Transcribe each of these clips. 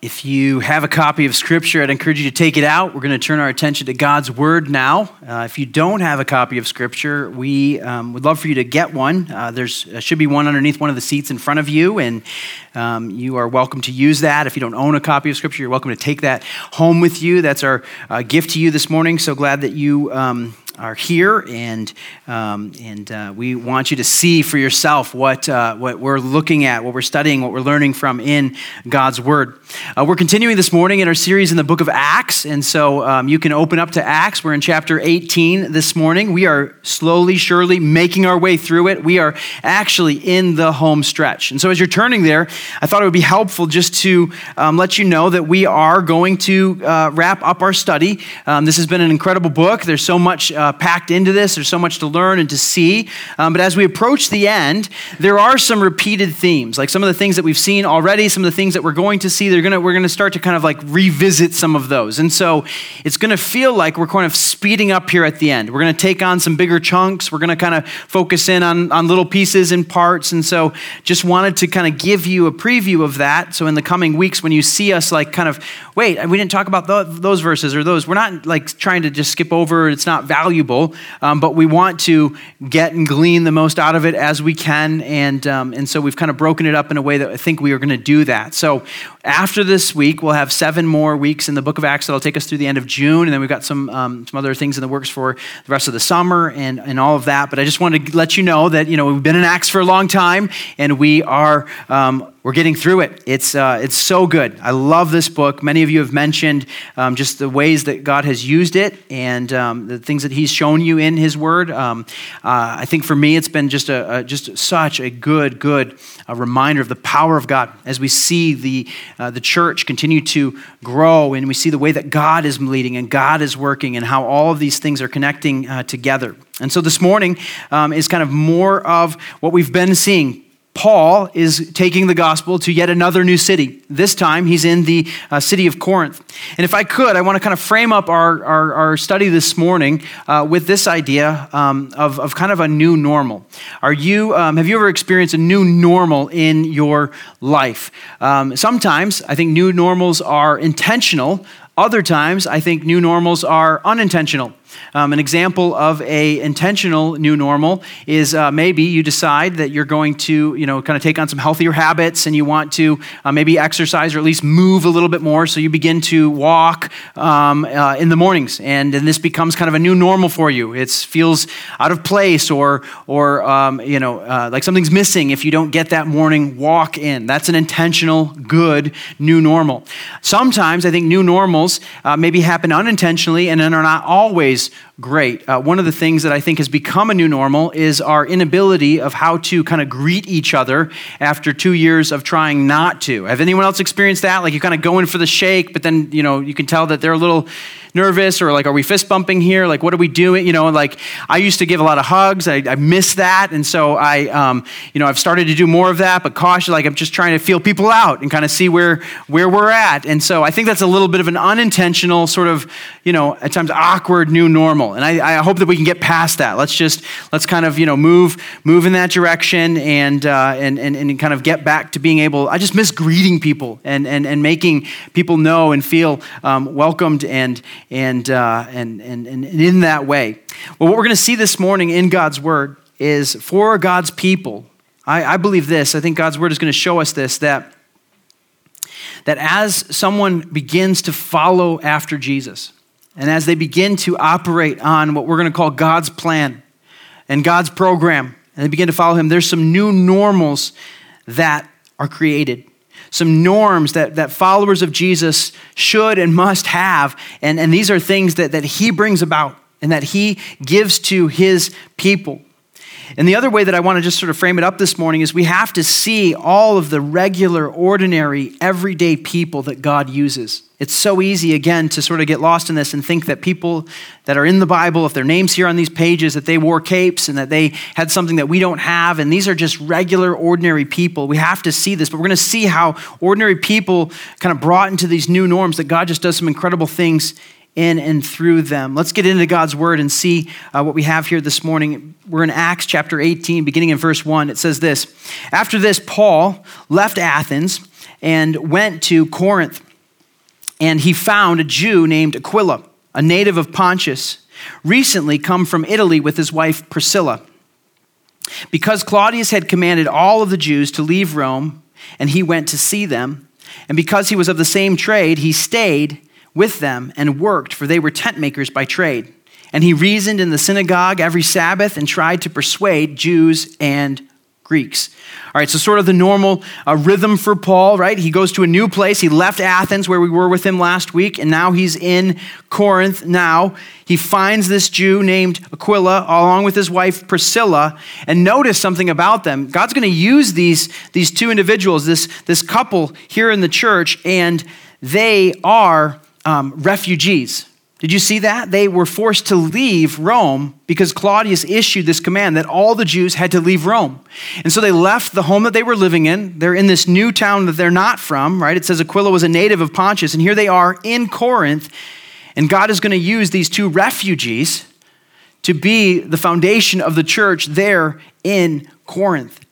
If you have a copy of Scripture, I'd encourage you to take it out. We're going to turn our attention to God's Word now. Uh, if you don't have a copy of Scripture, we um, would love for you to get one. Uh, there uh, should be one underneath one of the seats in front of you, and um, you are welcome to use that. If you don't own a copy of Scripture, you're welcome to take that home with you. That's our uh, gift to you this morning. So glad that you. Um, are here, and um, and uh, we want you to see for yourself what uh, what we're looking at, what we're studying, what we're learning from in God's Word. Uh, we're continuing this morning in our series in the Book of Acts, and so um, you can open up to Acts. We're in chapter 18 this morning. We are slowly, surely making our way through it. We are actually in the home stretch, and so as you're turning there, I thought it would be helpful just to um, let you know that we are going to uh, wrap up our study. Um, this has been an incredible book. There's so much uh, uh, packed into this. There's so much to learn and to see. Um, but as we approach the end, there are some repeated themes, like some of the things that we've seen already, some of the things that we're going to see. They're gonna we're gonna start to kind of like revisit some of those, and so it's gonna feel like we're kind of speeding up here at the end. We're gonna take on some bigger chunks. We're gonna kind of focus in on on little pieces and parts, and so just wanted to kind of give you a preview of that. So in the coming weeks, when you see us like kind of wait, we didn't talk about those verses or those. We're not like trying to just skip over. It's not value valuable, um, but we want to get and glean the most out of it as we can. And, um, and so we've kind of broken it up in a way that I think we are going to do that. So after this week, we'll have seven more weeks in the book of Acts that'll take us through the end of June. And then we've got some, um, some other things in the works for the rest of the summer and, and all of that. But I just wanted to let you know that, you know, we've been in Acts for a long time and we are um, we're getting through it. It's, uh, it's so good. I love this book. Many of you have mentioned um, just the ways that God has used it and um, the things that He's shown you in His Word. Um, uh, I think for me, it's been just, a, a just such a good, good uh, reminder of the power of God as we see the, uh, the church continue to grow and we see the way that God is leading and God is working and how all of these things are connecting uh, together. And so this morning um, is kind of more of what we've been seeing Paul is taking the gospel to yet another new city. This time, he's in the uh, city of Corinth. And if I could, I want to kind of frame up our, our, our study this morning uh, with this idea um, of, of kind of a new normal. Are you, um, have you ever experienced a new normal in your life? Um, sometimes I think new normals are intentional, other times I think new normals are unintentional. Um, an example of a intentional new normal is uh, maybe you decide that you're going to, you know, kind of take on some healthier habits and you want to uh, maybe exercise or at least move a little bit more. So you begin to walk um, uh, in the mornings, and, and this becomes kind of a new normal for you. It feels out of place or, or um, you know, uh, like something's missing if you don't get that morning walk in. That's an intentional, good new normal. Sometimes I think new normals uh, maybe happen unintentionally and then are not always great. Uh, one of the things that I think has become a new normal is our inability of how to kind of greet each other after two years of trying not to. Have anyone else experienced that? Like you kind of go in for the shake, but then you know you can tell that they're a little nervous or like, are we fist bumping here? Like, what are we doing? You know, like I used to give a lot of hugs. I, I miss that. And so I, um, you know, I've started to do more of that, but cautious, like I'm just trying to feel people out and kind of see where, where we're at. And so I think that's a little bit of an unintentional sort of, you know, at times awkward new normal. And I, I hope that we can get past that. Let's just, let's kind of, you know, move, move in that direction and, uh, and, and, and kind of get back to being able, I just miss greeting people and, and, and making people know and feel um, welcomed and, and, uh, and, and, and in that way. Well, what we're going to see this morning in God's Word is for God's people. I, I believe this. I think God's Word is going to show us this that, that as someone begins to follow after Jesus, and as they begin to operate on what we're going to call God's plan and God's program, and they begin to follow Him, there's some new normals that are created some norms that, that followers of Jesus should and must have. And, and these are things that, that he brings about and that he gives to his people. And the other way that I want to just sort of frame it up this morning is we have to see all of the regular, ordinary, everyday people that God uses. It's so easy, again, to sort of get lost in this and think that people that are in the Bible, if their names here on these pages, that they wore capes and that they had something that we don't have. And these are just regular, ordinary people. We have to see this, but we're going to see how ordinary people kind of brought into these new norms that God just does some incredible things in and through them. Let's get into God's word and see uh, what we have here this morning. We're in Acts chapter 18, beginning in verse 1. It says this After this, Paul left Athens and went to Corinth. and he found a Jew named Aquila, a native of Pontus, recently come from Italy with his wife Priscilla. Because Claudius had commanded all of the Jews to leave Rome, and he went to see them, and because he was of the same trade, he stayed with them and worked, for they were tent makers by trade. And he reasoned in the synagogue every Sabbath and tried to persuade Jews and Greeks. All right, so sort of the normal uh, rhythm for Paul, right? He goes to a new place. He left Athens, where we were with him last week, and now he's in Corinth. Now he finds this Jew named Aquila, along with his wife Priscilla, and notice something about them. God's going to use these, these two individuals, this, this couple here in the church, and they are um, refugees. Did you see that? They were forced to leave Rome because Claudius issued this command that all the Jews had to leave Rome. And so they left the home that they were living in. They're in this new town that they're not from, right? It says Aquila was a native of Pontus, and here they are in Corinth. And God is going to use these two refugees to be the foundation of the church there in Corinth.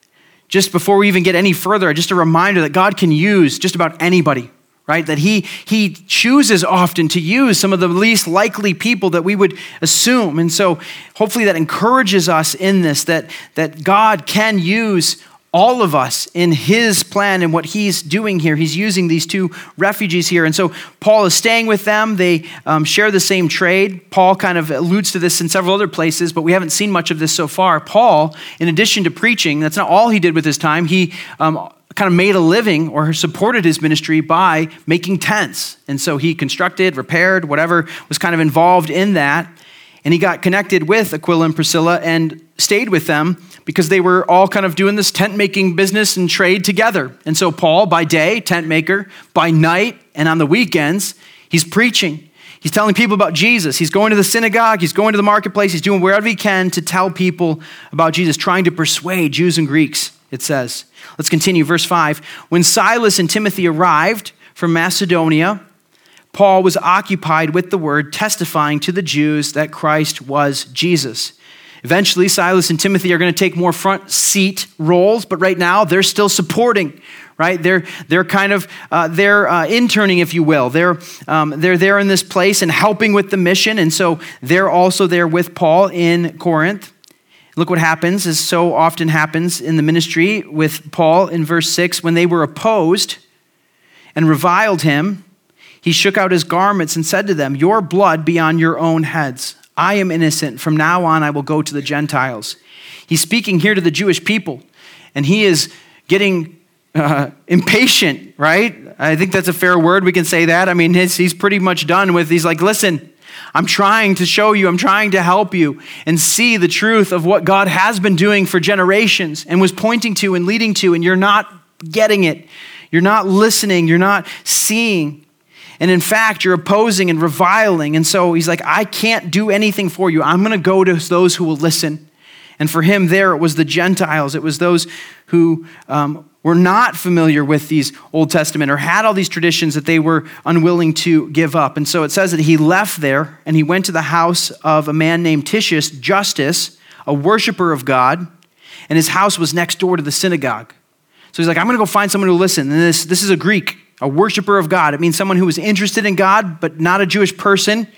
Just before we even get any further, just a reminder that God can use just about anybody right? That he, he chooses often to use some of the least likely people that we would assume. And so hopefully that encourages us in this, that, that God can use all of us in his plan and what he's doing here. He's using these two refugees here. And so Paul is staying with them. They um, share the same trade. Paul kind of alludes to this in several other places, but we haven't seen much of this so far. Paul, in addition to preaching, that's not all he did with his time. He um, kind of made a living or supported his ministry by making tents. And so he constructed, repaired, whatever was kind of involved in that. And he got connected with Aquila and Priscilla and stayed with them because they were all kind of doing this tent making business and trade together. And so Paul, by day, tent maker, by night, and on the weekends, he's preaching. He's telling people about Jesus. He's going to the synagogue, he's going to the marketplace, he's doing wherever he can to tell people about Jesus, trying to persuade Jews and Greeks, it says. Let's continue. Verse 5. When Silas and Timothy arrived from Macedonia, Paul was occupied with the word, testifying to the Jews that Christ was Jesus. Eventually, Silas and Timothy are going to take more front seat roles, but right now they're still supporting, right? They're, they're kind of, uh, they're uh, interning, if you will. They're, um, they're there in this place and helping with the mission, and so they're also there with Paul in Corinth. Look what happens, as so often happens in the ministry with Paul in verse 6. When they were opposed and reviled him, he shook out his garments and said to them, Your blood be on your own heads. I am innocent. From now on, I will go to the Gentiles. He's speaking here to the Jewish people, and he is getting uh, impatient, right? I think that's a fair word. We can say that. I mean, he's, he's pretty much done with, he's like, listen, I'm trying to show you, I'm trying to help you and see the truth of what God has been doing for generations and was pointing to and leading to, and you're not getting it. You're not listening. You're not seeing. And in fact, you're opposing and reviling. And so he's like, I can't do anything for you. I'm going to go to those who will listen. And for him, there it was the Gentiles, it was those who um, were not familiar with these Old Testament or had all these traditions that they were unwilling to give up. And so it says that he left there and he went to the house of a man named Titius Justus, a worshiper of God, and his house was next door to the synagogue. So he's like, I'm going to go find someone who will listen. And this, this is a Greek, a worshiper of God. It means someone who was interested in God, but not a Jewish person.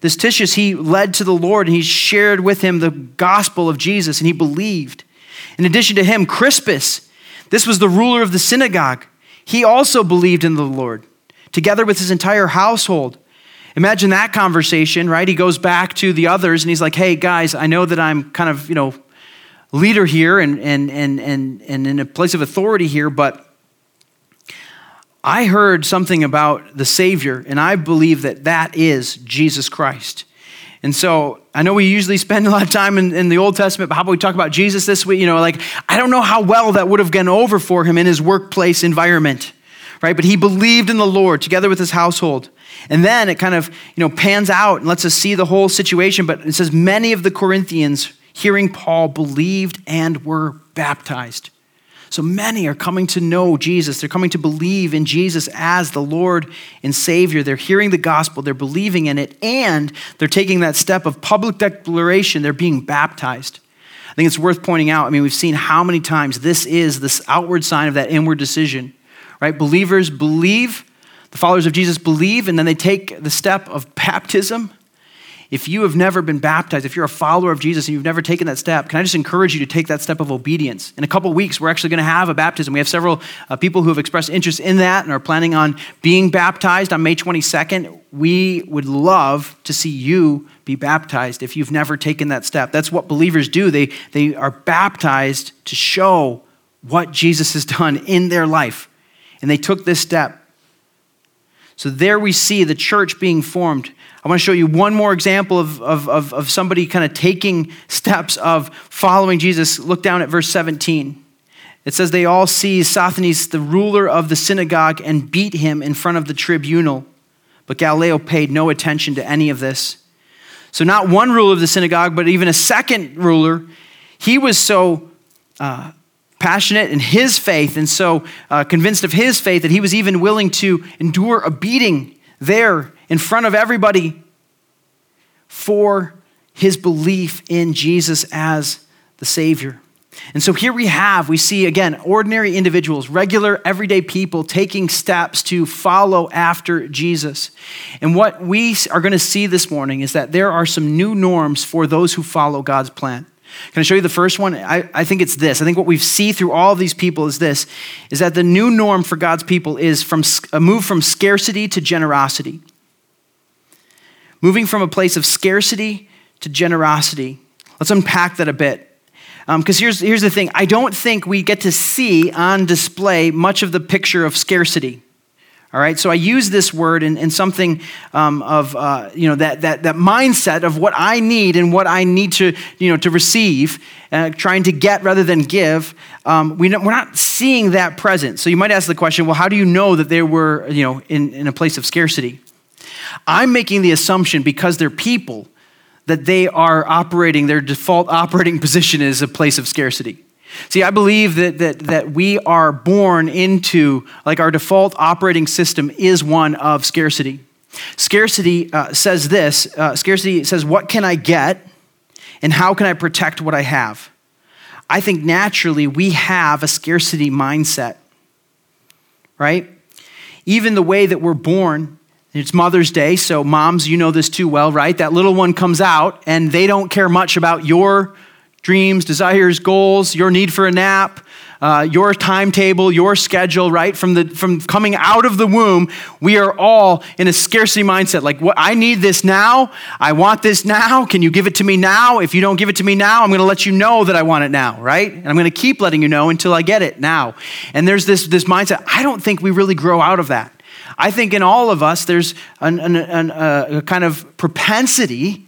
This Titius, he led to the Lord and he shared with him the gospel of Jesus and he believed. In addition to him, Crispus, this was the ruler of the synagogue. He also believed in the Lord, together with his entire household. Imagine that conversation, right? He goes back to the others and he's like, hey, guys, I know that I'm kind of, you know, leader here and, and, and, and, and in a place of authority here, but I heard something about the Savior, and I believe that that is Jesus Christ. And so I know we usually spend a lot of time in, in, the Old Testament, but how about we talk about Jesus this week? You know, like, I don't know how well that would have gone over for him in his workplace environment, right? But he believed in the Lord together with his household. And then it kind of, you know, pans out and lets us see the whole situation. But it says, many of the Corinthians, hearing Paul, believed and were baptized. So many are coming to know Jesus. They're coming to believe in Jesus as the Lord and Savior. They're hearing the gospel, they're believing in it, and they're taking that step of public declaration. They're being baptized. I think it's worth pointing out. I mean, we've seen how many times this is this outward sign of that inward decision, right? Believers believe The followers of Jesus believe and then they take the step of baptism. If you have never been baptized, if you're a follower of Jesus and you've never taken that step, can I just encourage you to take that step of obedience? In a couple weeks, we're actually going to have a baptism. We have several uh, people who have expressed interest in that and are planning on being baptized on May 22nd. We would love to see you be baptized if you've never taken that step. That's what believers do. They, they are baptized to show what Jesus has done in their life. And they took this step. So there we see the church being formed. I want to show you one more example of, of, of, of somebody kind of taking steps of following Jesus. Look down at verse 17. It says, They all seized Sosthenes, the ruler of the synagogue, and beat him in front of the tribunal. But Gallio paid no attention to any of this. So, not one ruler of the synagogue, but even a second ruler, he was so uh, passionate in his faith and so uh, convinced of his faith that he was even willing to endure a beating there in front of everybody for his belief in Jesus as the Savior. And so here we have, we see again, ordinary individuals, regular, everyday people taking steps to follow after Jesus. And what we are going to see this morning is that there are some new norms for those who follow God's plan. Can I show you the first one? I, I think it's this. I think what we see through all of these people is this is that the new norm for God's people is from a move from scarcity to generosity moving from a place of scarcity to generosity. Let's unpack that a bit. Because um, here's, here's the thing I don't think we get to see on display much of the picture of scarcity. All right, so I use this word in, in something um, of, uh, you know, that, that, that mindset of what I need and what I need to, you know, to receive, uh, trying to get rather than give. Um, we we're not seeing that present. So you might ask the question, well, how do you know that they were, you know, in, in a place of scarcity? I'm making the assumption because they're people that they are operating, their default operating position is a place of scarcity. See, I believe that, that, that we are born into, like, our default operating system is one of scarcity. Scarcity uh, says this uh, scarcity says, What can I get, and how can I protect what I have? I think naturally we have a scarcity mindset, right? Even the way that we're born it's Mother's Day, so moms, you know this too well, right? That little one comes out and they don't care much about your dreams, desires, goals, your need for a nap, uh, your timetable, your schedule, right? From, the, from coming out of the womb, we are all in a scarcity mindset. Like, what, I need this now. I want this now. Can you give it to me now? If you don't give it to me now, I'm going to let you know that I want it now, right? And I'm going to keep letting you know until I get it now. And there's this, this mindset. I don't think we really grow out of that. I think in all of us, there's an, an, an, uh, a kind of propensity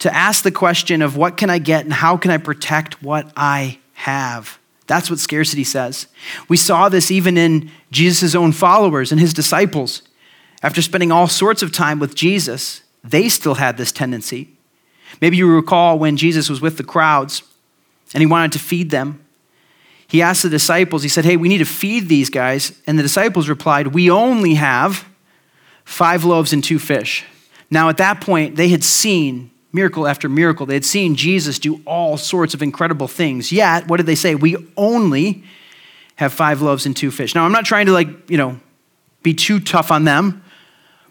to ask the question of what can I get and how can I protect what I have. That's what scarcity says. We saw this even in Jesus' own followers and his disciples. After spending all sorts of time with Jesus, they still had this tendency. Maybe you recall when Jesus was with the crowds and he wanted to feed them he asked the disciples, he said, Hey, we need to feed these guys. And the disciples replied, We only have five loaves and two fish. Now, at that point, they had seen miracle after miracle. They had seen Jesus do all sorts of incredible things. Yet, what did they say? We only have five loaves and two fish. Now, I'm not trying to, like, you know, be too tough on them,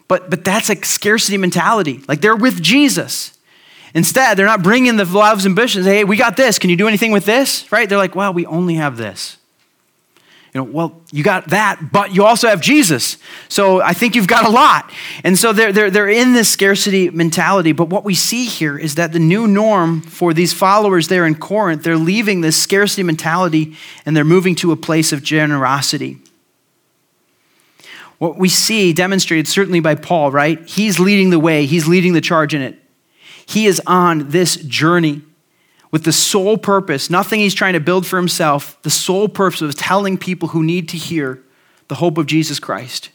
but, but that's a scarcity mentality. Like, they're with Jesus. Instead, they're not bringing the loaves and bushes. Hey, we got this. Can you do anything with this? Right? They're like, well, we only have this. You know, well, you got that, but you also have Jesus. So I think you've got a lot. And so they're, they're, they're in this scarcity mentality. But what we see here is that the new norm for these followers there in Corinth, they're leaving this scarcity mentality and they're moving to a place of generosity. What we see demonstrated certainly by Paul, right? He's leading the way, he's leading the charge in it. He is on this journey with the sole purpose, nothing he's trying to build for himself, the sole purpose of telling people who need to hear the hope of Jesus Christ.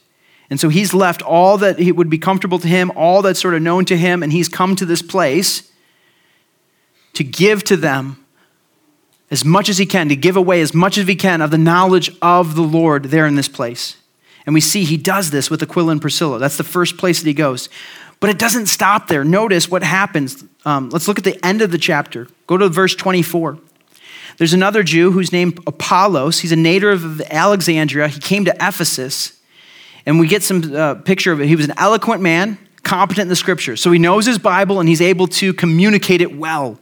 And so he's left all that would be comfortable to him, all that's sort of known to him, and he's come to this place to give to them as much as he can, to give away as much as he can of the knowledge of the Lord there in this place. And we see he does this with Aquila and Priscilla. That's the first place that he goes. But it doesn't stop there. Notice what happens. Um, let's look at the end of the chapter. Go to verse 24. There's another Jew who's named Apollos. He's a native of Alexandria. He came to Ephesus. And we get some uh, picture of it. He was an eloquent man, competent in the scriptures. So he knows his Bible and he's able to communicate it well.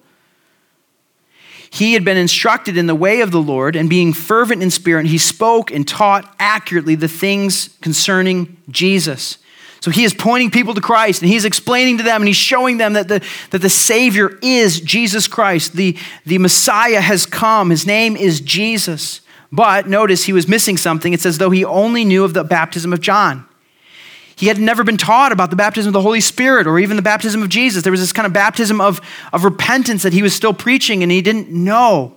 He had been instructed in the way of the Lord, and being fervent in spirit, he spoke and taught accurately the things concerning Jesus. So he is pointing people to Christ and he's explaining to them and he's showing them that the, that the Savior is Jesus Christ. The, the Messiah has come. His name is Jesus. But notice he was missing something. It's as though he only knew of the baptism of John. He had never been taught about the baptism of the Holy Spirit or even the baptism of Jesus. There was this kind of baptism of, of repentance that he was still preaching and he didn't know.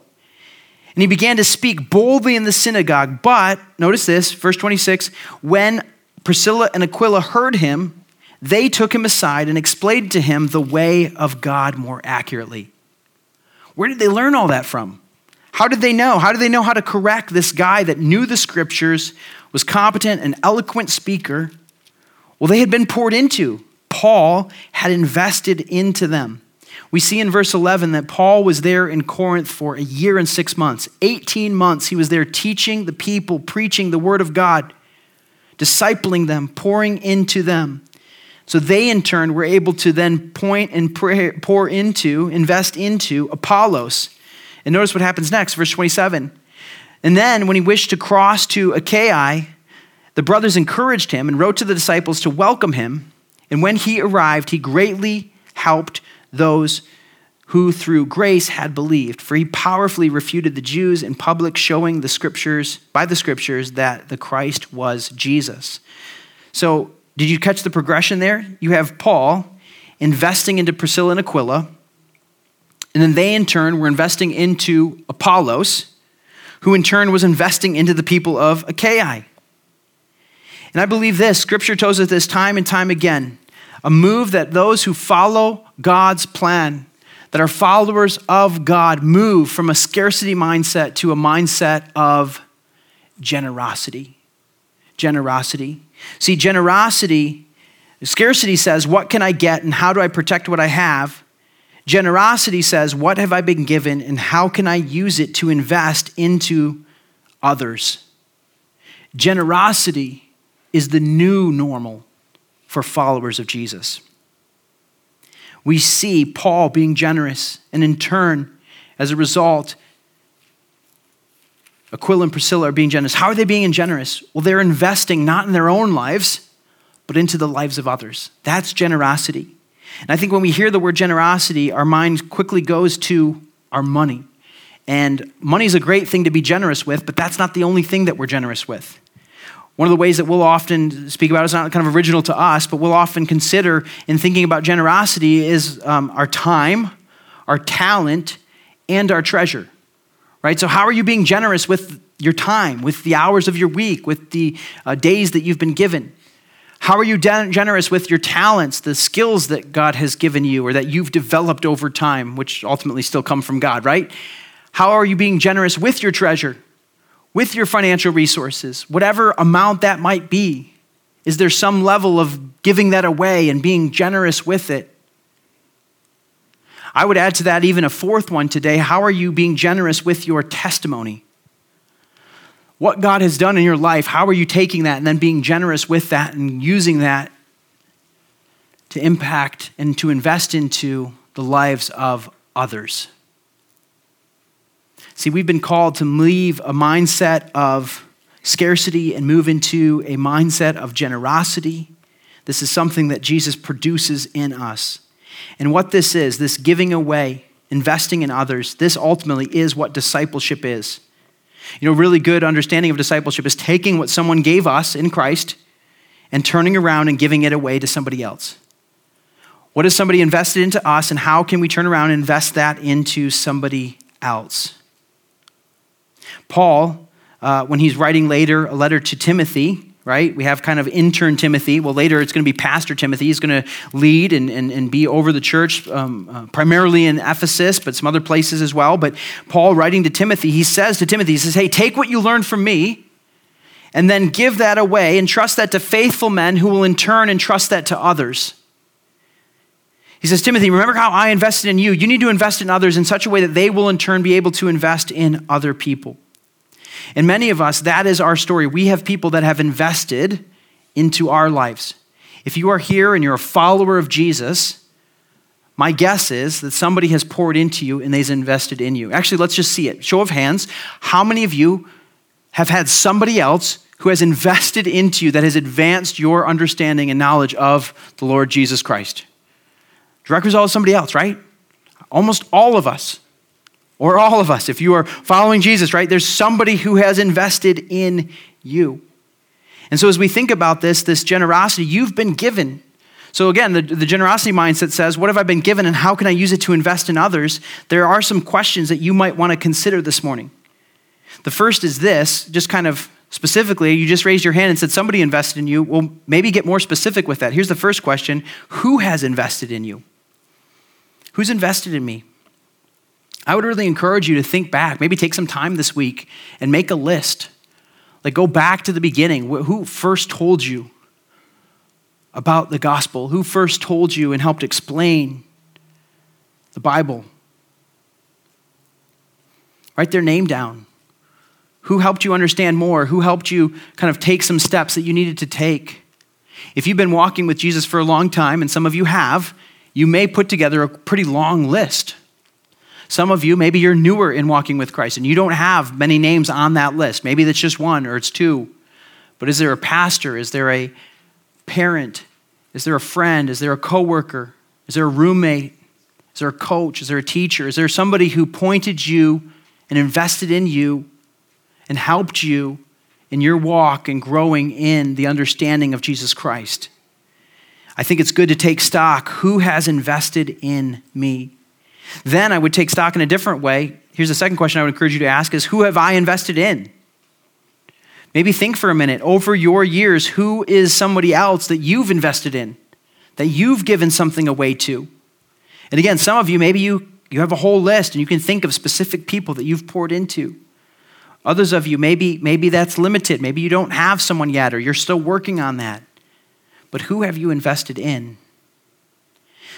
And he began to speak boldly in the synagogue. But notice this, verse 26 when Priscilla and Aquila heard him, they took him aside and explained to him the way of God more accurately. Where did they learn all that from? How did they know? How did they know how to correct this guy that knew the scriptures, was competent, an eloquent speaker? Well, they had been poured into. Paul had invested into them. We see in verse 11 that Paul was there in Corinth for a year and six months. 18 months he was there teaching the people, preaching the word of God discipling them, pouring into them. So they, in turn, were able to then point and pray, pour into, invest into Apollos. And notice what happens next, verse 27. And then, when he wished to cross to Achaia, the brothers encouraged him and wrote to the disciples to welcome him. And when he arrived, he greatly helped those who through grace had believed, for he powerfully refuted the Jews in public, showing the scriptures, by the scriptures, that the Christ was Jesus. So, did you catch the progression there? You have Paul investing into Priscilla and Aquila, and then they in turn were investing into Apollos, who in turn was investing into the people of Achaia. And I believe this scripture tells us this time and time again a move that those who follow God's plan that our followers of God move from a scarcity mindset to a mindset of generosity. Generosity. See, generosity, scarcity says, What can I get and how do I protect what I have? Generosity says, What have I been given and how can I use it to invest into others? Generosity is the new normal for followers of Jesus we see Paul being generous, and in turn, as a result, Aquila and Priscilla are being generous. How are they being generous? Well, they're investing not in their own lives, but into the lives of others. That's generosity. And I think when we hear the word generosity, our mind quickly goes to our money. And money is a great thing to be generous with, but that's not the only thing that we're generous with. One of the ways that we'll often speak about is not kind of original to us, but we'll often consider in thinking about generosity is um, our time, our talent, and our treasure. Right? So, how are you being generous with your time, with the hours of your week, with the uh, days that you've been given? How are you generous with your talents, the skills that God has given you or that you've developed over time, which ultimately still come from God, right? How are you being generous with your treasure? With your financial resources, whatever amount that might be? Is there some level of giving that away and being generous with it? I would add to that even a fourth one today. How are you being generous with your testimony? What God has done in your life, how are you taking that and then being generous with that and using that to impact and to invest into the lives of others? See, we've been called to leave a mindset of scarcity and move into a mindset of generosity. This is something that Jesus produces in us. And what this is, this giving away, investing in others, this ultimately is what discipleship is. You know, really good understanding of discipleship is taking what someone gave us in Christ and turning around and giving it away to somebody else. What has somebody invested into us, and how can we turn around and invest that into somebody else? Paul, uh, when he's writing later a letter to Timothy, right? We have kind of intern Timothy. Well, later it's going to be Pastor Timothy. He's going to lead and, and, and be over the church, um, uh, primarily in Ephesus, but some other places as well. But Paul, writing to Timothy, he says to Timothy, he says, Hey, take what you learned from me and then give that away and trust that to faithful men who will in turn entrust that to others. He says, Timothy, remember how I invested in you? You need to invest in others in such a way that they will in turn be able to invest in other people. And many of us, that is our story. We have people that have invested into our lives. If you are here and you're a follower of Jesus, my guess is that somebody has poured into you and they've invested in you. Actually, let's just see it. Show of hands. How many of you have had somebody else who has invested into you that has advanced your understanding and knowledge of the Lord Jesus Christ? Direct result is somebody else, right? Almost all of us, or all of us, if you are following Jesus, right? There's somebody who has invested in you. And so, as we think about this, this generosity, you've been given so, again, the, the generosity mindset says, What have I been given and how can I use it to invest in others? There are some questions that you might want to consider this morning. The first is this, just kind of specifically, you just raised your hand and said somebody invested in you. Well, maybe get more specific with that. Here's the first question Who has invested in you? Who's invested in me? I would really encourage you to think back, maybe take some time this week and make a list. Like go back to the beginning. Who first told you about the gospel? Who first told you and helped explain the Bible? Write their name down. Who helped you understand more? Who helped you kind of take some steps that you needed to take? If you've been walking with Jesus for a long time, and some of you have, you may put together a pretty long list. Some of you, maybe you're newer in walking with Christ and you don't have many names on that list. Maybe that's just one or it's two. But is there a pastor? Is there a parent? Is there a friend? Is there a coworker? Is there a roommate? Is there a coach? Is there a teacher? Is there somebody who pointed you and invested in you and helped you in your walk and growing in the understanding of Jesus Christ? I think it's good to take stock. Who has invested in me? Then I would take stock in a different way. Here's the second question I would encourage you to ask is who have I invested in? Maybe think for a minute over your years who is somebody else that you've invested in, that you've given something away to. And again, some of you, maybe you, you have a whole list and you can think of specific people that you've poured into. Others of you, maybe, maybe that's limited. Maybe you don't have someone yet or you're still working on that. But who have you invested in?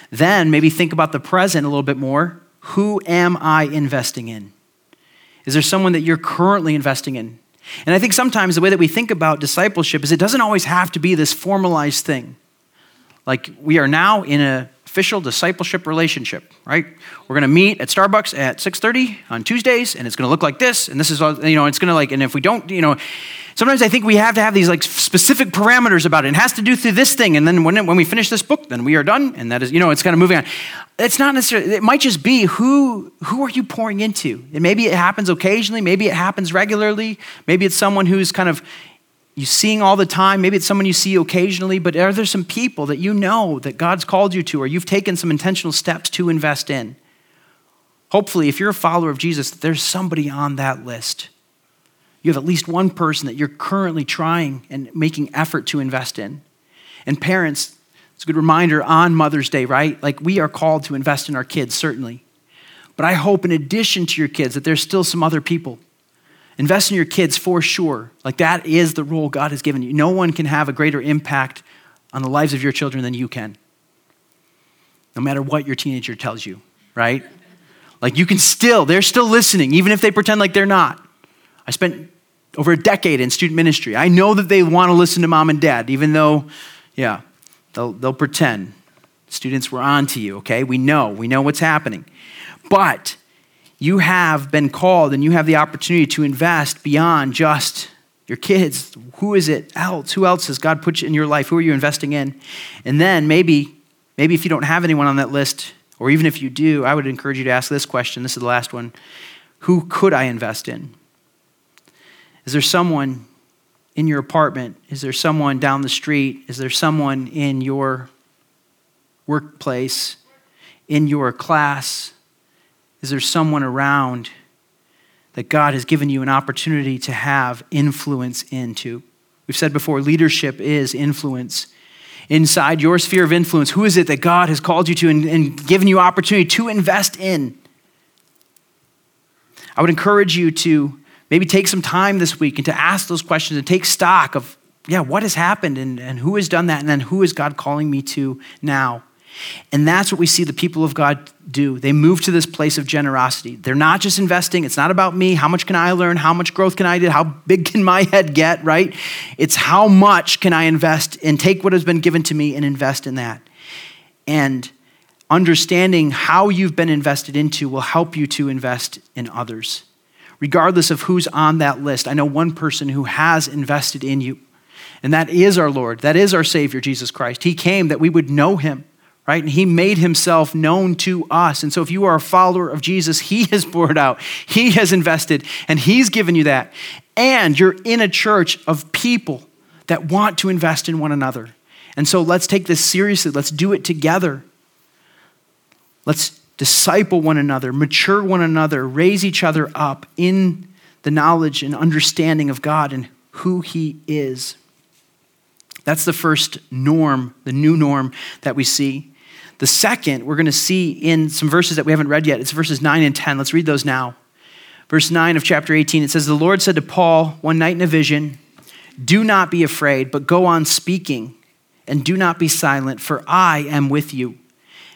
Then maybe think about the present a little bit more. Who am I investing in? Is there someone that you're currently investing in? And I think sometimes the way that we think about discipleship is it doesn't always have to be this formalized thing. Like we are now in an official discipleship relationship, right? We're going to meet at Starbucks at 6:30 on Tuesdays and it's going to look like this and this is all, you know, it's going to like and if we don't, you know, sometimes I think we have to have these like specific parameters about it. It has to do through this thing and then when, when we finish this book, then we are done and that is, you know, it's kind of moving on. It's not necessarily, it might just be who, who are you pouring into? And maybe it happens occasionally, maybe it happens regularly, maybe it's someone who's kind of you seeing all the time. Maybe it's someone you see occasionally, but are there some people that you know that God's called you to or you've taken some intentional steps to invest in? Hopefully, if you're a follower of Jesus, there's somebody on that list. You have at least one person that you're currently trying and making effort to invest in. And parents, it's a good reminder on Mother's Day, right? Like we are called to invest in our kids, certainly. But I hope, in addition to your kids, that there's still some other people Invest in your kids for sure. Like that is the role God has given you. No one can have a greater impact on the lives of your children than you can. No matter what your teenager tells you, right? Like you can still, they're still listening, even if they pretend like they're not. I spent over a decade in student ministry. I know that they want to listen to mom and dad, even though, yeah, they'll, they'll pretend. Students, we're on to you, okay? We know, we know what's happening. But you have been called and you have the opportunity to invest beyond just your kids. Who is it else? Who else has God put in your life? Who are you investing in? And then maybe, maybe if you don't have anyone on that list, or even if you do, I would encourage you to ask this question. This is the last one. Who could I invest in? Is there someone in your apartment? Is there someone down the street? Is there someone in your workplace, in your class? Is there someone around that God has given you an opportunity to have influence into? We've said before, leadership is influence. Inside your sphere of influence, who is it that God has called you to and, and given you opportunity to invest in? I would encourage you to maybe take some time this week and to ask those questions and take stock of, yeah, what has happened and, and who has done that, and then who is God calling me to now? And that's what we see the people of God do. They move to this place of generosity. They're not just investing. It's not about me. How much can I learn? How much growth can I do? How big can my head get, right? It's how much can I invest and take what has been given to me and invest in that. And understanding how you've been invested into will help you to invest in others, regardless of who's on that list. I know one person who has invested in you, and that is our Lord. That is our Savior, Jesus Christ. He came that we would know him right? And he made himself known to us. And so if you are a follower of Jesus, he has poured out, he has invested, and he's given you that. And you're in a church of people that want to invest in one another. And so let's take this seriously. Let's do it together. Let's disciple one another, mature one another, raise each other up in the knowledge and understanding of God and who he is. That's the first norm, the new norm that we see. The second, we're going to see in some verses that we haven't read yet. It's verses 9 and 10. Let's read those now. Verse 9 of chapter 18, it says, The Lord said to Paul one night in a vision, Do not be afraid, but go on speaking, and do not be silent, for I am with you,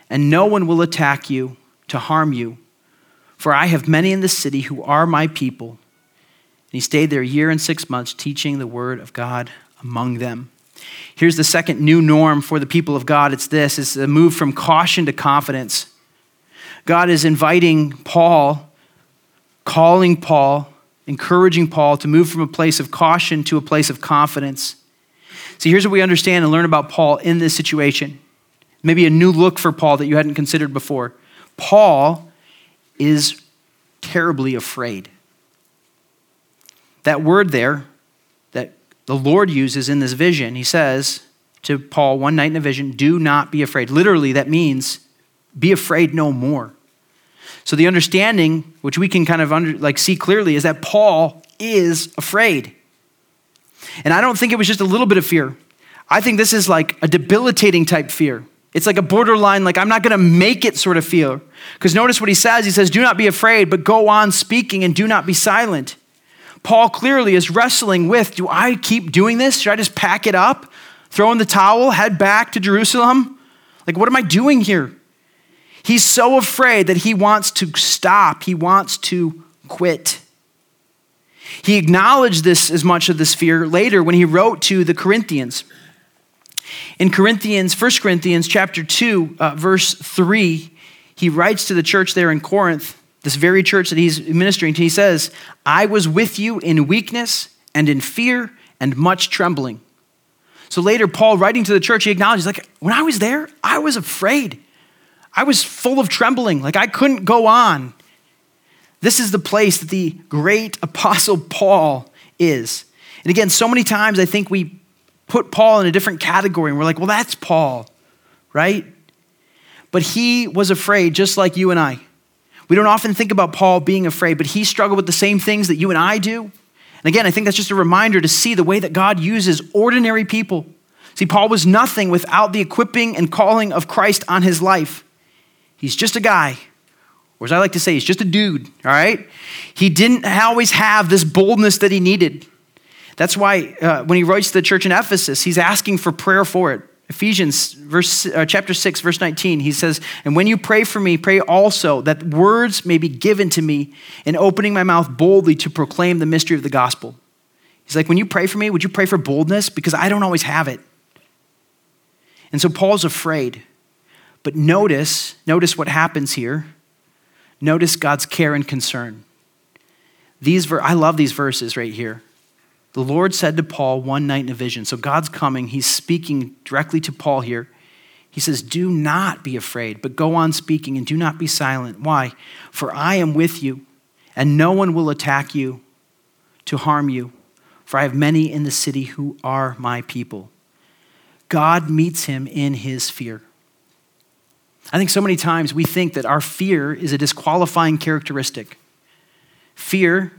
and no one will attack you to harm you. For I have many in the city who are my people. And he stayed there a year and six months, teaching the word of God among them. Here's the second new norm for the people of God it's this it's a move from caution to confidence. God is inviting Paul, calling Paul, encouraging Paul to move from a place of caution to a place of confidence. See, here's what we understand and learn about Paul in this situation. Maybe a new look for Paul that you hadn't considered before. Paul is terribly afraid. That word there, that the Lord uses in this vision. He says to Paul one night in a vision, Do not be afraid. Literally, that means be afraid no more. So the understanding, which we can kind of under, like see clearly, is that Paul is afraid. And I don't think it was just a little bit of fear. I think this is like a debilitating type fear. It's like a borderline, like I'm not going to make it sort of feel. Because notice what he says. He says, Do not be afraid, but go on speaking and do not be silent. Paul clearly is wrestling with do I keep doing this? Should I just pack it up, throw in the towel, head back to Jerusalem? Like, what am I doing here? He's so afraid that he wants to stop, he wants to quit. He acknowledged this as much of this fear later when he wrote to the Corinthians. In Corinthians, 1 Corinthians chapter 2, uh, verse 3, he writes to the church there in Corinth this very church that he's ministering to, he says, I was with you in weakness and in fear and much trembling. So later, Paul, writing to the church, he acknowledges, like, when I was there, I was afraid. I was full of trembling. Like, I couldn't go on. This is the place that the great apostle Paul is. And again, so many times I think we put Paul in a different category and we're like, well, that's Paul, right? But he was afraid just like you and I. We don't often think about Paul being afraid, but he struggled with the same things that you and I do. And again, I think that's just a reminder to see the way that God uses ordinary people. See, Paul was nothing without the equipping and calling of Christ on his life. He's just a guy, or as I like to say, he's just a dude, all right? He didn't always have this boldness that he needed. That's why uh, when he writes to the church in Ephesus, he's asking for prayer for it. Ephesians verse, uh, chapter 6, verse 19, he says, And when you pray for me, pray also that words may be given to me in opening my mouth boldly to proclaim the mystery of the gospel. He's like, When you pray for me, would you pray for boldness? Because I don't always have it. And so Paul's afraid. But notice, notice what happens here. Notice God's care and concern. These ver- I love these verses right here. The Lord said to Paul one night in a vision. So God's coming. He's speaking directly to Paul here. He says, Do not be afraid, but go on speaking and do not be silent. Why? For I am with you, and no one will attack you to harm you, for I have many in the city who are my people. God meets him in his fear. I think so many times we think that our fear is a disqualifying characteristic. Fear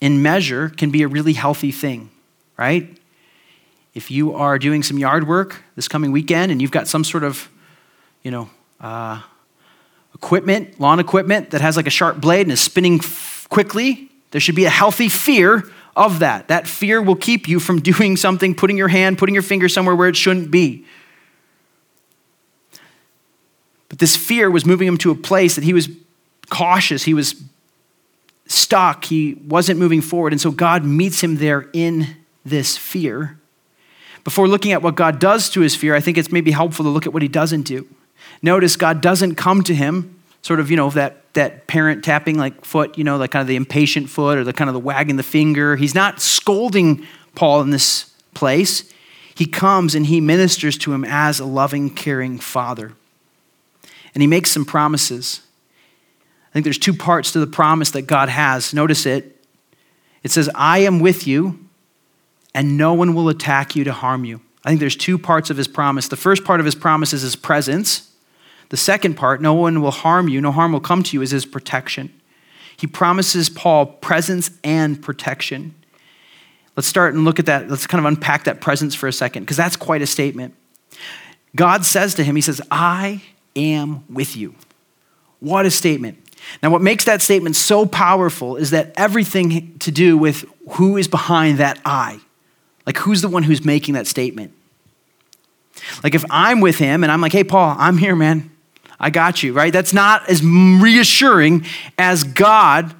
in measure, can be a really healthy thing, right? If you are doing some yard work this coming weekend and you've got some sort of, you know, uh, equipment, lawn equipment that has like a sharp blade and is spinning f- quickly, there should be a healthy fear of that. That fear will keep you from doing something, putting your hand, putting your finger somewhere where it shouldn't be. But this fear was moving him to a place that he was cautious, he was stuck, he wasn't moving forward. And so God meets him there in this fear. Before looking at what God does to his fear, I think it's maybe helpful to look at what he doesn't do. Notice God doesn't come to him, sort of, you know, that, that parent tapping like foot, you know, like kind of the impatient foot or the kind of the wagging the finger. He's not scolding Paul in this place. He comes and he ministers to him as a loving, caring father. And he makes some promises. I think there's two parts to the promise that God has. Notice it. It says, I am with you, and no one will attack you to harm you. I think there's two parts of his promise. The first part of his promise is his presence. The second part, no one will harm you, no harm will come to you, is his protection. He promises Paul presence and protection. Let's start and look at that. Let's kind of unpack that presence for a second, because that's quite a statement. God says to him, He says, I am with you. What a statement. Now, what makes that statement so powerful is that everything to do with who is behind that I. Like, who's the one who's making that statement? Like, if I'm with him and I'm like, hey, Paul, I'm here, man. I got you, right? That's not as reassuring as God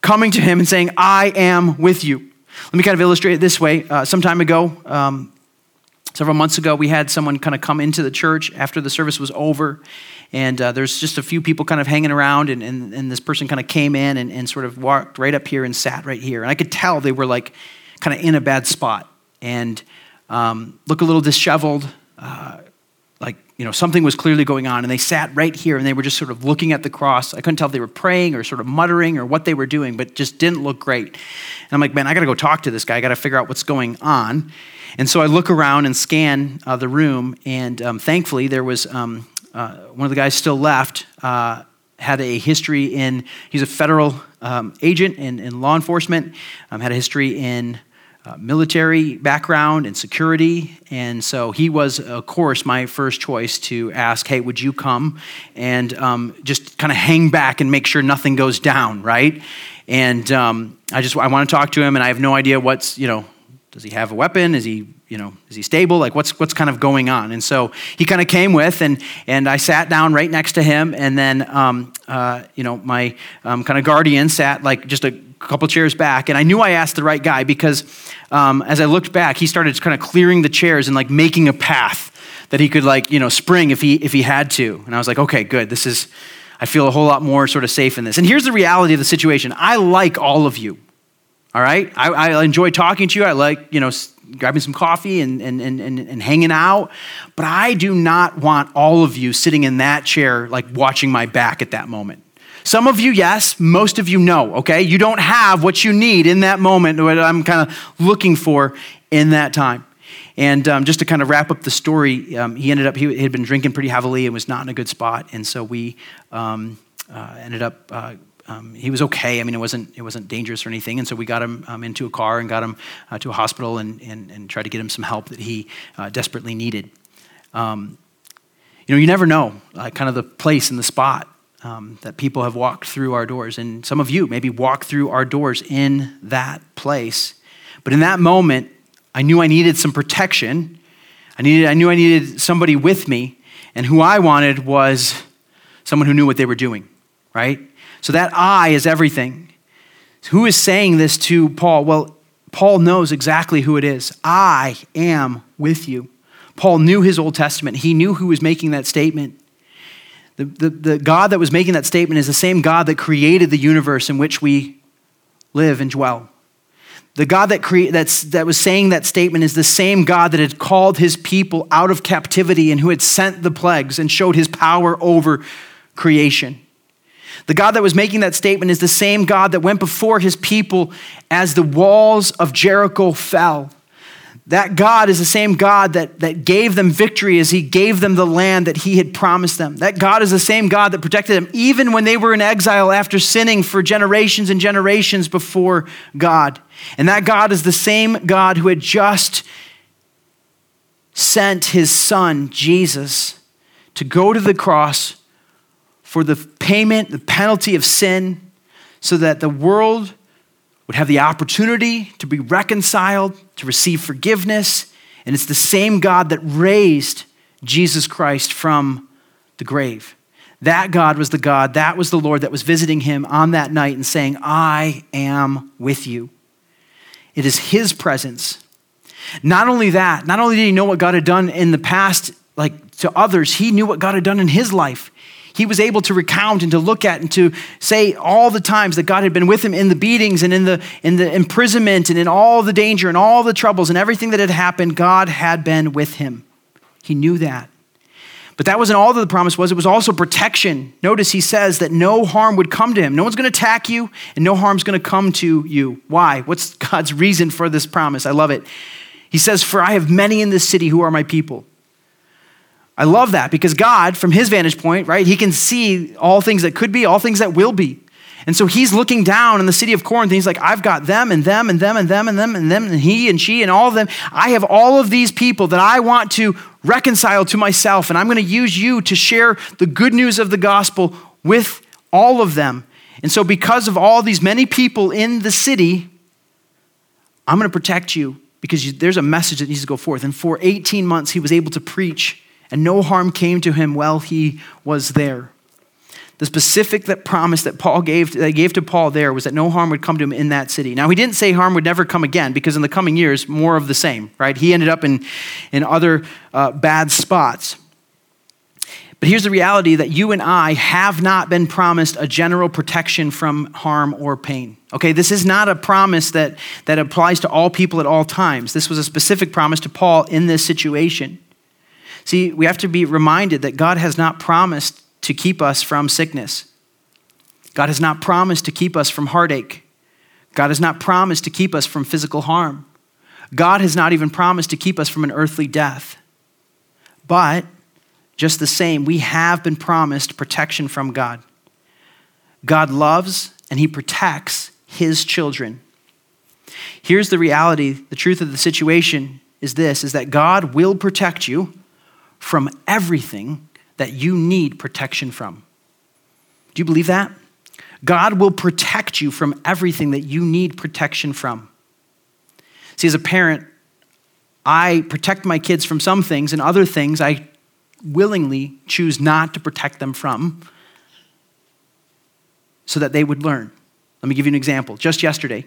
coming to him and saying, I am with you. Let me kind of illustrate it this way. Uh, some time ago, um, several months ago, we had someone kind of come into the church after the service was over. And uh, there's just a few people kind of hanging around, and, and, and this person kind of came in and, and sort of walked right up here and sat right here. And I could tell they were like kind of in a bad spot and um, look a little disheveled. Uh, like you know something was clearly going on and they sat right here and they were just sort of looking at the cross i couldn't tell if they were praying or sort of muttering or what they were doing but just didn't look great and i'm like man i gotta go talk to this guy i gotta figure out what's going on and so i look around and scan uh, the room and um, thankfully there was um, uh, one of the guys still left uh, had a history in he's a federal um, agent in, in law enforcement um, had a history in uh, military background and security. And so he was, of course, my first choice to ask, hey, would you come and um, just kind of hang back and make sure nothing goes down, right? And um, I just, I want to talk to him, and I have no idea what's, you know, does he have a weapon? Is he, you know, is he stable? Like what's what's kind of going on? And so he kind of came with, and and I sat down right next to him, and then um, uh, you know my um, kind of guardian sat like just a couple chairs back, and I knew I asked the right guy because um, as I looked back, he started kind of clearing the chairs and like making a path that he could like you know spring if he if he had to, and I was like, okay, good, this is. I feel a whole lot more sort of safe in this. And here's the reality of the situation. I like all of you. All right? I, I enjoy talking to you. I like, you know, grabbing some coffee and, and, and, and hanging out. But I do not want all of you sitting in that chair, like watching my back at that moment. Some of you, yes. Most of you, no, okay? You don't have what you need in that moment, what I'm kind of looking for in that time. And um, just to kind of wrap up the story, um, he ended up, he had been drinking pretty heavily and was not in a good spot. And so we um, uh, ended up uh, um, he was okay. I mean, it wasn't, it wasn't dangerous or anything. And so we got him um, into a car and got him uh, to a hospital and, and, and, tried to get him some help that he uh, desperately needed. Um, you know, you never know kind of the place and the spot um, that people have walked through our doors. And some of you maybe walked through our doors in that place. But in that moment, I knew I needed some protection. I, needed, I knew I needed somebody with me. And who I wanted was someone who knew what they were doing, right? So that I is everything. Who is saying this to Paul? Well, Paul knows exactly who it is. I am with you. Paul knew his Old Testament, he knew who was making that statement. The, the, the God that was making that statement is the same God that created the universe in which we live and dwell. The God that, cre- that was saying that statement is the same God that had called his people out of captivity and who had sent the plagues and showed his power over creation. The God that was making that statement is the same God that went before his people as the walls of Jericho fell. That God is the same God that, that gave them victory as he gave them the land that he had promised them. That God is the same God that protected them even when they were in exile after sinning for generations and generations before God. And that God is the same God who had just sent his son, Jesus, to go to the cross for the payment, the penalty of sin, so that the world would have the opportunity to be reconciled, to receive forgiveness. And it's the same God that raised Jesus Christ from the grave. That God was the God, that was the Lord that was visiting him on that night and saying, I am with you. It is his presence. Not only that, not only did he know what God had done in the past, like to others, he knew what God had done in his life. He was able to recount and to look at and to say all the times that God had been with him in the beatings and in the, in the imprisonment and in all the danger and all the troubles and everything that had happened, God had been with him. He knew that. But that wasn't all that the promise was, it was also protection. Notice he says that no harm would come to him. No one's going to attack you, and no harm's going to come to you. Why? What's God's reason for this promise? I love it. He says, For I have many in this city who are my people. I love that because God, from his vantage point, right, he can see all things that could be, all things that will be. And so he's looking down in the city of Corinth and he's like, I've got them and them and them and them and them and them and he and she and all of them. I have all of these people that I want to reconcile to myself, and I'm going to use you to share the good news of the gospel with all of them. And so, because of all these many people in the city, I'm going to protect you because there's a message that needs to go forth. And for 18 months, he was able to preach, and no harm came to him while he was there. The specific that promise that Paul gave, that gave to Paul there was that no harm would come to him in that city. Now, he didn't say harm would never come again because in the coming years, more of the same, right? He ended up in, in other uh, bad spots. But here's the reality that you and I have not been promised a general protection from harm or pain. Okay, this is not a promise that, that applies to all people at all times. This was a specific promise to Paul in this situation. See, we have to be reminded that God has not promised to keep us from sickness. God has not promised to keep us from heartache. God has not promised to keep us from physical harm. God has not even promised to keep us from an earthly death. But just the same, we have been promised protection from God. God loves and he protects his children. Here's the reality, the truth of the situation is this is that God will protect you from everything that you need protection from. Do you believe that? God will protect you from everything that you need protection from. See, as a parent, I protect my kids from some things, and other things I willingly choose not to protect them from so that they would learn. Let me give you an example. Just yesterday,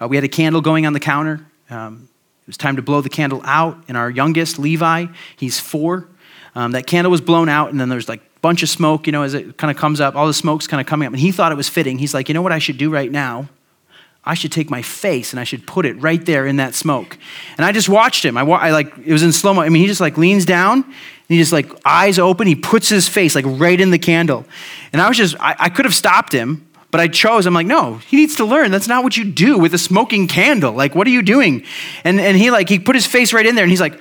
uh, we had a candle going on the counter. Um, it was time to blow the candle out, and our youngest, Levi, he's four. Um, that candle was blown out, and then there's like a bunch of smoke, you know, as it kind of comes up, all the smoke's kind of coming up. And he thought it was fitting. He's like, you know what I should do right now? I should take my face and I should put it right there in that smoke. And I just watched him. I, I like, it was in slow mo. I mean, he just like leans down and he just like eyes open. He puts his face like right in the candle. And I was just, I, I could have stopped him, but I chose, I'm like, no, he needs to learn. That's not what you do with a smoking candle. Like, what are you doing? And, and he like, he put his face right in there and he's like,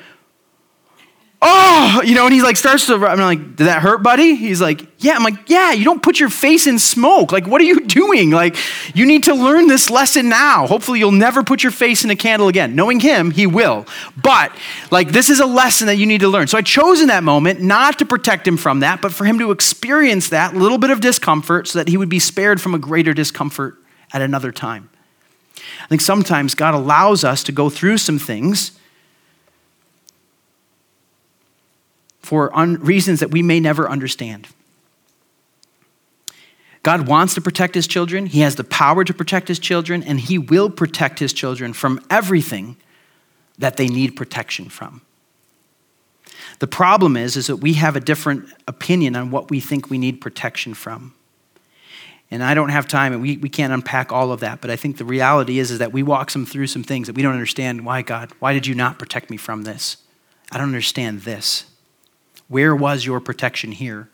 oh, you know, and he like starts to, I'm like, did that hurt, buddy? He's like, yeah. I'm like, yeah, you don't put your face in smoke. Like, what are you doing? Like, you need to learn this lesson now. Hopefully, you'll never put your face in a candle again. Knowing him, he will. But, like, this is a lesson that you need to learn. So I chose in that moment not to protect him from that, but for him to experience that little bit of discomfort so that he would be spared from a greater discomfort at another time. I think sometimes God allows us to go through some things for un- reasons that we may never understand. God wants to protect his children. He has the power to protect his children, and he will protect his children from everything that they need protection from. The problem is, is that we have a different opinion on what we think we need protection from. And I don't have time, and we, we can't unpack all of that, but I think the reality is, is that we walk some through some things that we don't understand. Why, God? Why did you not protect me from this? I don't understand this. Where was your protection here?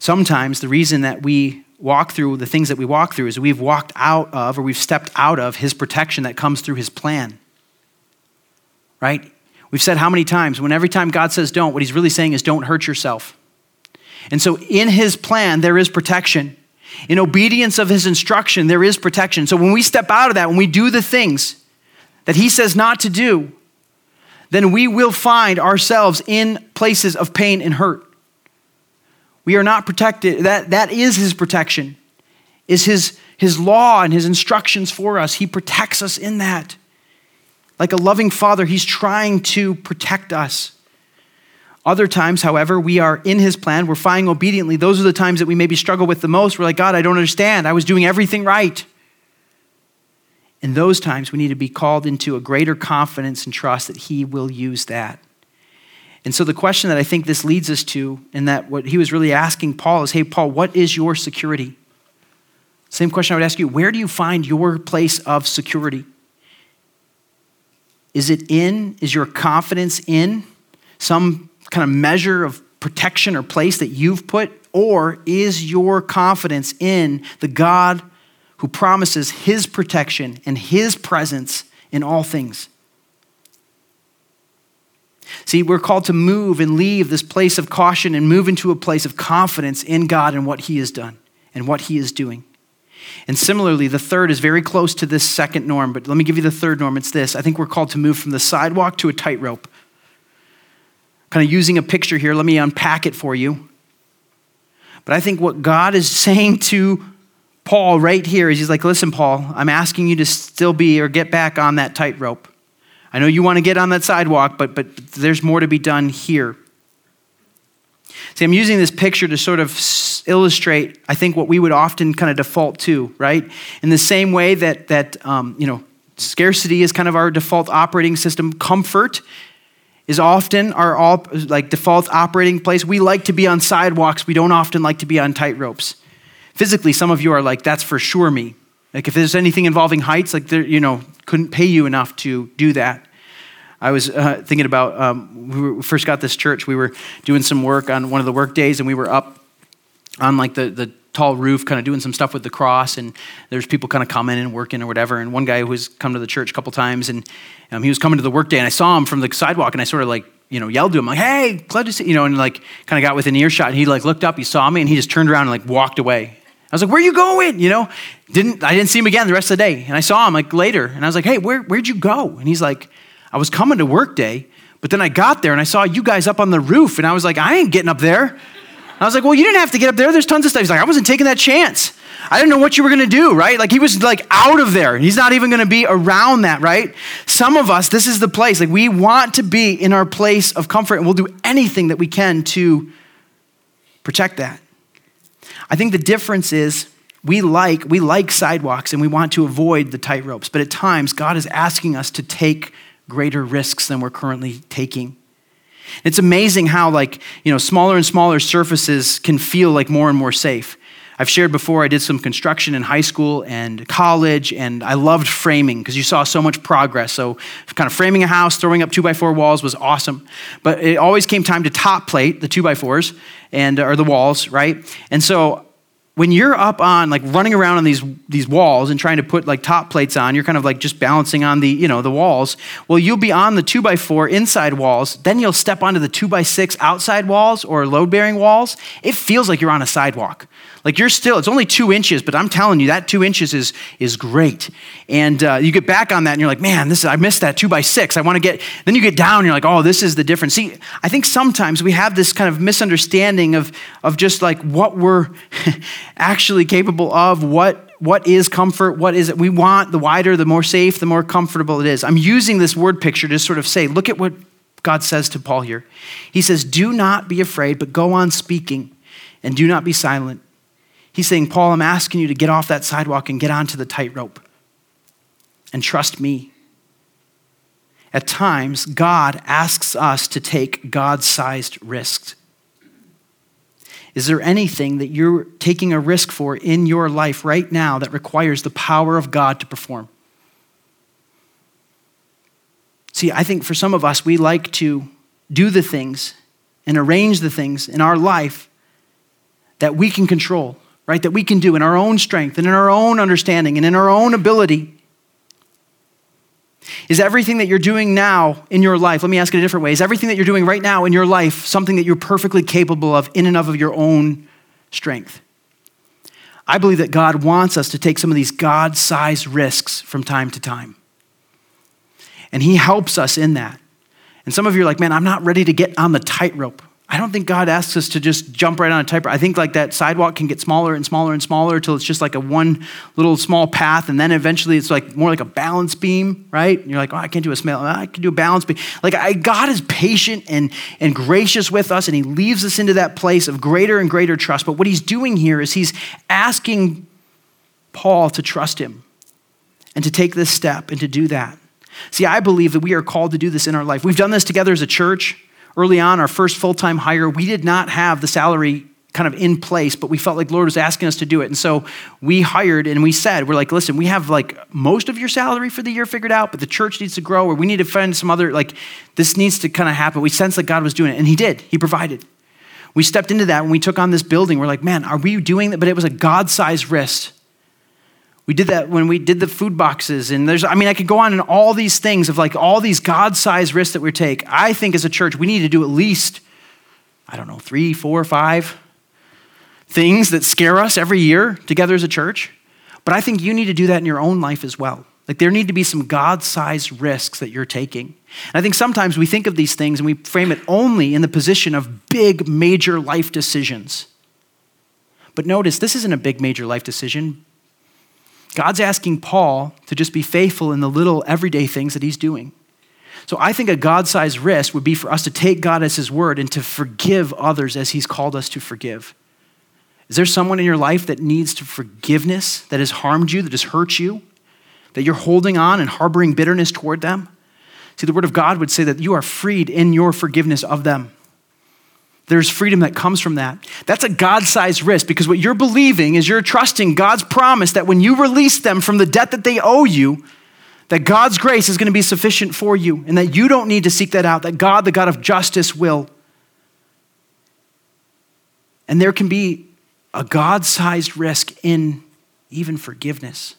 Sometimes the reason that we walk through the things that we walk through is we've walked out of or we've stepped out of his protection that comes through his plan. Right? We've said how many times when every time God says don't, what he's really saying is don't hurt yourself. And so in his plan, there is protection. In obedience of his instruction, there is protection. So when we step out of that, when we do the things that he says not to do, then we will find ourselves in places of pain and hurt. We are not protected. That, that is his protection, is his, his law and his instructions for us. He protects us in that. Like a loving father, he's trying to protect us. Other times, however, we are in his plan, we're following obediently. Those are the times that we maybe struggle with the most. We're like, God, I don't understand. I was doing everything right. In those times, we need to be called into a greater confidence and trust that he will use that. And so, the question that I think this leads us to, and that what he was really asking Paul is, hey, Paul, what is your security? Same question I would ask you where do you find your place of security? Is it in? Is your confidence in some kind of measure of protection or place that you've put? Or is your confidence in the God who promises his protection and his presence in all things? See, we're called to move and leave this place of caution and move into a place of confidence in God and what he has done and what he is doing. And similarly, the third is very close to this second norm, but let me give you the third norm. It's this I think we're called to move from the sidewalk to a tightrope. Kind of using a picture here, let me unpack it for you. But I think what God is saying to Paul right here is He's like, listen, Paul, I'm asking you to still be or get back on that tightrope. I know you want to get on that sidewalk, but, but there's more to be done here. See, I'm using this picture to sort of illustrate, I think, what we would often kind of default to, right? In the same way that, that um, you know, scarcity is kind of our default operating system, comfort is often our all, like default operating place. We like to be on sidewalks. We don't often like to be on tight ropes. Physically, some of you are like, that's for sure me. Like if there's anything involving heights, like you know, couldn't pay you enough to do that. I was uh, thinking about um, we, we first got this church. We were doing some work on one of the work days, and we were up on like the, the tall roof, kind of doing some stuff with the cross, and there's people kind of coming and working or whatever. And one guy who was come to the church a couple times, and um, he was coming to the work day, and I saw him from the sidewalk, and I sort of like you know yelled to him like, "Hey, glad to see," you know, and like kind of got within earshot, and he like looked up, he saw me, and he just turned around and like walked away. I was like, "Where are you going?" You know, didn't I didn't see him again the rest of the day, and I saw him like later, and I was like, "Hey, where where'd you go?" And he's like, "I was coming to work day." But then I got there and I saw you guys up on the roof, and I was like, I ain't getting up there. I was like, well, you didn't have to get up there. There's tons of stuff. He's like, I wasn't taking that chance. I didn't know what you were going to do, right? Like he was like out of there. He's not even going to be around that, right? Some of us, this is the place. Like we want to be in our place of comfort and we'll do anything that we can to protect that. I think the difference is we like we like sidewalks and we want to avoid the tight ropes, but at times God is asking us to take greater risks than we're currently taking. It's amazing how like, you know, smaller and smaller surfaces can feel like more and more safe. I've shared before I did some construction in high school and college, and I loved framing because you saw so much progress. So, kind of framing a house, throwing up two by four walls was awesome. But it always came time to top plate the two by fours and or the walls, right? And so when you're up on like running around on these these walls and trying to put like top plates on you're kind of like just balancing on the you know the walls well you'll be on the two by four inside walls then you'll step onto the two by six outside walls or load bearing walls it feels like you're on a sidewalk like you're still, it's only two inches, but I'm telling you, that two inches is, is great. And uh, you get back on that and you're like, man, this is, I missed that two by six. I want to get, then you get down and you're like, oh, this is the difference. See, I think sometimes we have this kind of misunderstanding of, of just like what we're actually capable of, what what is comfort? What is it? We want the wider, the more safe, the more comfortable it is. I'm using this word picture to sort of say, look at what God says to Paul here. He says, Do not be afraid, but go on speaking, and do not be silent. He's saying, Paul, I'm asking you to get off that sidewalk and get onto the tightrope and trust me. At times, God asks us to take God sized risks. Is there anything that you're taking a risk for in your life right now that requires the power of God to perform? See, I think for some of us, we like to do the things and arrange the things in our life that we can control right, that we can do in our own strength and in our own understanding and in our own ability. Is everything that you're doing now in your life, let me ask it a different way, is everything that you're doing right now in your life something that you're perfectly capable of in and of your own strength? I believe that God wants us to take some of these God sized risks from time to time. And He helps us in that. And some of you are like, man, I'm not ready to get on the tightrope. I don't think God asks us to just jump right on a typewriter. I think like that sidewalk can get smaller and smaller and smaller until it's just like a one little small path, and then eventually it's like more like a balance beam, right? And you're like, oh, I can't do a smell. I can do a balance beam. Like I, God is patient and and gracious with us, and He leaves us into that place of greater and greater trust. But what He's doing here is He's asking Paul to trust Him and to take this step and to do that. See, I believe that we are called to do this in our life. We've done this together as a church early on, our first full time hire, we did not have the salary kind of in place, but we felt like Lord was asking us to do it. And so we hired and we said, we're like, listen, we have like most of your salary for the year figured out, but the church needs to grow or we need to find some other, like, this needs to kind of happen. We sensed that God was doing it, and He did. He provided. We stepped into that when we took on this building. We're like, man, are we doing that? But it was a God sized risk. We did that when we did the food boxes. And there's, I mean, I could go on and all these things of like all these God sized risks that we take. I think as a church, we need to do at least, I don't know, three, four, five things that scare us every year together as a church. But I think you need to do that in your own life as well. Like there need to be some God sized risks that you're taking. And I think sometimes we think of these things and we frame it only in the position of big, major life decisions. But notice, this isn't a big, major life decision. God's asking Paul to just be faithful in the little everyday things that he's doing. So I think a God sized risk would be for us to take God as his word and to forgive others as he's called us to forgive. Is there someone in your life that needs to forgiveness, that has harmed you, that has hurt you, that you're holding on and harboring bitterness toward them? See, the word of God would say that you are freed in your forgiveness of them. There's freedom that comes from that. That's a God sized risk because what you're believing is you're trusting God's promise that when you release them from the debt that they owe you, that God's grace is going to be sufficient for you and that you don't need to seek that out, that God, the God of justice, will. And there can be a God sized risk in even forgiveness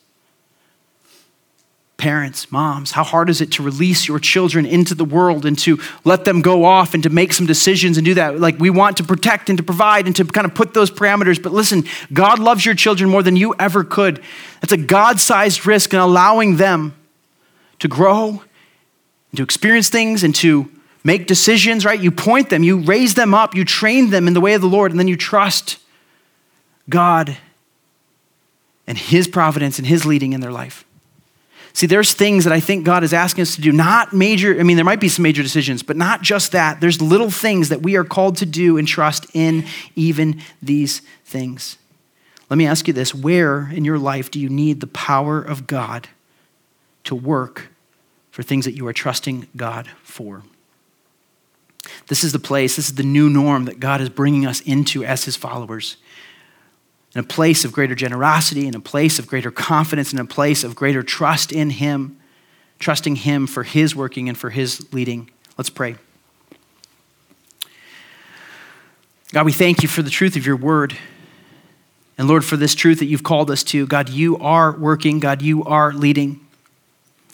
parents, moms, how hard is it to release your children into the world and to let them go off and to make some decisions and do that? Like we want to protect and to provide and to kind of put those parameters. But listen, God loves your children more than you ever could. That's a God sized risk in allowing them to grow and to experience things and to make decisions, right? You point them, you raise them up, you train them in the way of the Lord, and then you trust God and His providence and His leading in their life. See, there's things that I think God is asking us to do, not major, I mean, there might be some major decisions, but not just that. There's little things that we are called to do and trust in even these things. Let me ask you this where in your life do you need the power of God to work for things that you are trusting God for? This is the place, this is the new norm that God is bringing us into as his followers in a place of greater generosity, in a place of greater confidence, in a place of greater trust in Him, trusting Him for His working and for His leading. Let's pray. God, we thank you for the truth of your word. And Lord, for this truth that you've called us to. God, you are working. God, you are leading.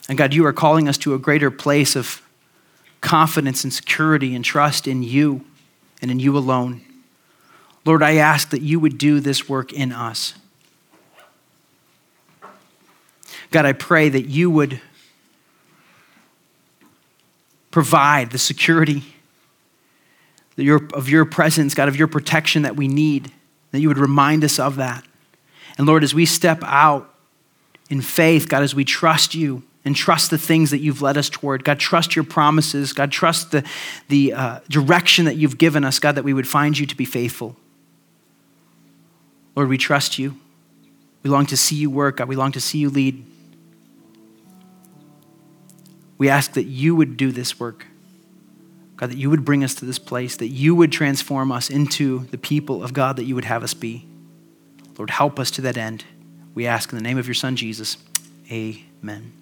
And God, you are calling us to a greater place of confidence and security and trust in you and in you alone. Lord, I ask that you would do this work in us. God, I pray that you would provide the security of your presence, God, of your protection that we need, that you would remind us of that. And Lord, as we step out in faith, God, as we trust you and trust the things that you've led us toward, God, trust your promises, God, trust the, the uh, direction that you've given us, God, that we would find you to be faithful. Lord, we trust you. We long to see you work, God. We long to see you lead. We ask that you would do this work. God, that you would bring us to this place, that you would transform us into the people of God that you would have us be. Lord, help us to that end. We ask in the name of your Son, Jesus. Amen.